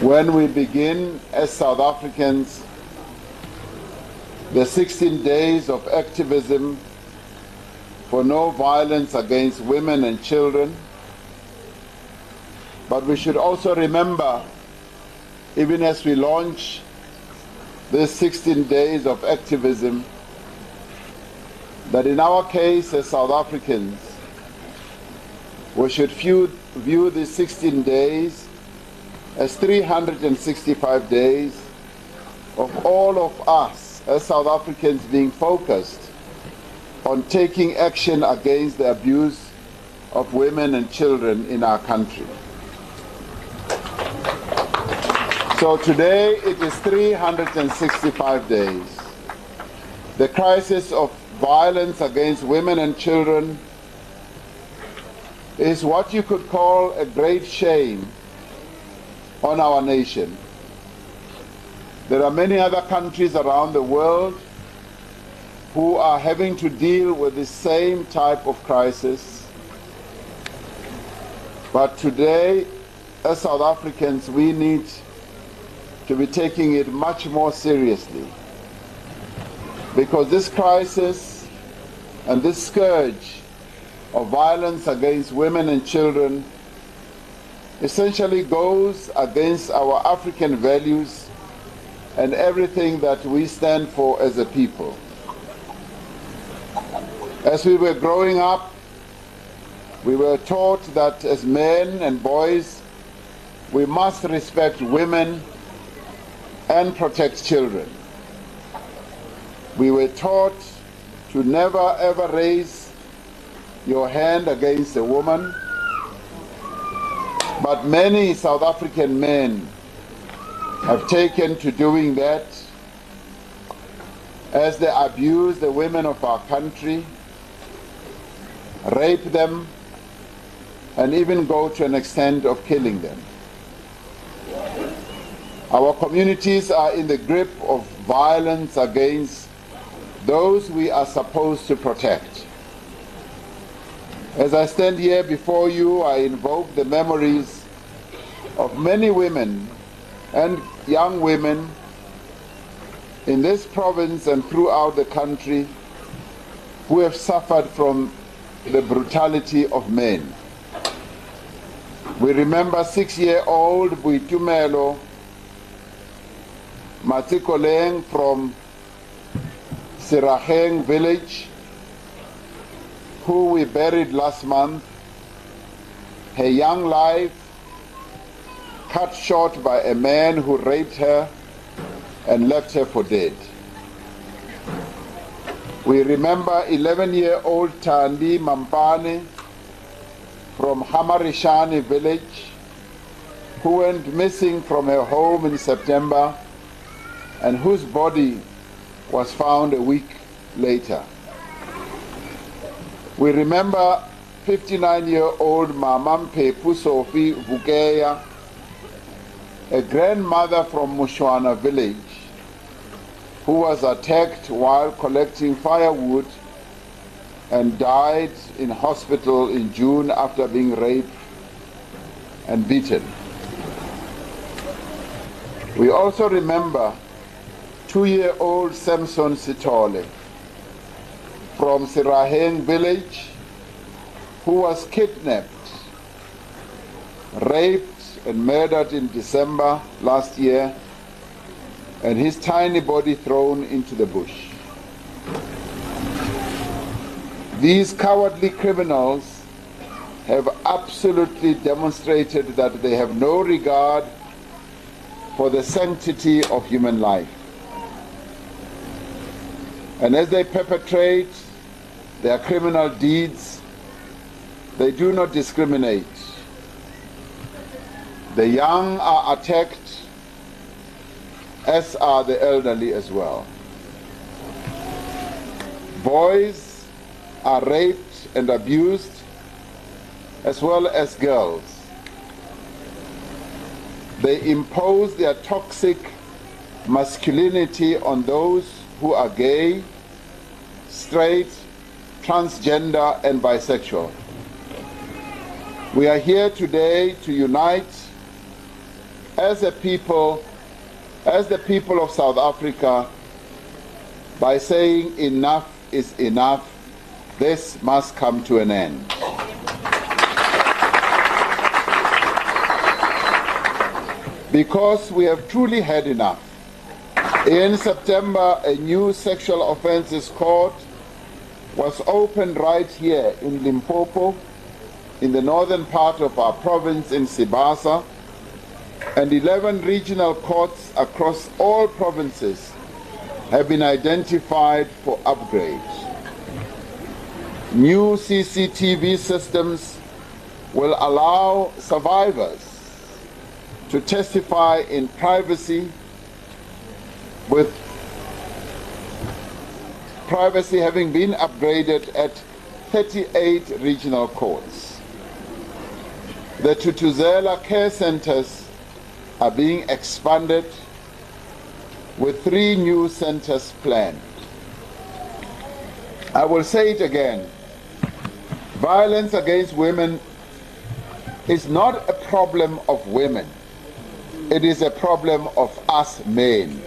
when we begin as South Africans the 16 days of activism for no violence against women and children. But we should also remember, even as we launch these 16 days of activism, that in our case as South Africans, we should view, view these 16 days as 365 days of all of us as South Africans being focused on taking action against the abuse of women and children in our country. So today it is 365 days. The crisis of violence against women and children is what you could call a great shame on our nation. There are many other countries around the world who are having to deal with the same type of crisis. But today, as South Africans, we need to be taking it much more seriously. Because this crisis and this scourge of violence against women and children essentially goes against our African values and everything that we stand for as a people. As we were growing up, we were taught that as men and boys, we must respect women and protect children. We were taught to never ever raise your hand against a woman. But many South African men have taken to doing that as they abuse the women of our country, rape them, and even go to an extent of killing them. Our communities are in the grip of violence against those we are supposed to protect. As I stand here before you, I invoke the memories of many women and young women in this province and throughout the country who have suffered from the brutality of men. We remember six-year-old Boitumelo Matikoleng from Siraheng village, who we buried last month, her young life cut short by a man who raped her and left her for dead. We remember 11-year-old Tandi Mampane from Hamarishani village who went missing from her home in September and whose body was found a week later. We remember 59-year-old Mamampe Pusofi Vukeya, a grandmother from Mushwana village, who was attacked while collecting firewood and died in hospital in June after being raped and beaten. We also remember two-year-old Samson Sitole from Siraheng village who was kidnapped, raped and murdered in December last year and his tiny body thrown into the bush. These cowardly criminals have absolutely demonstrated that they have no regard for the sanctity of human life. And as they perpetrate their criminal deeds, they do not discriminate. The young are attacked, as are the elderly as well. Boys are raped and abused, as well as girls. They impose their toxic masculinity on those who are gay, straight, transgender, and bisexual. We are here today to unite as a people, as the people of South Africa, by saying enough is enough, this must come to an end. Because we have truly had enough. In September, a new sexual offences court was opened right here in Limpopo, in the northern part of our province in Sibasa, and 11 regional courts across all provinces have been identified for upgrades. New CCTV systems will allow survivors to testify in privacy with privacy having been upgraded at 38 regional courts. The Thuthuzela care centers are being expanded with three new centers planned. I will say it again. Violence against women is not a problem of women. It is a problem of us men.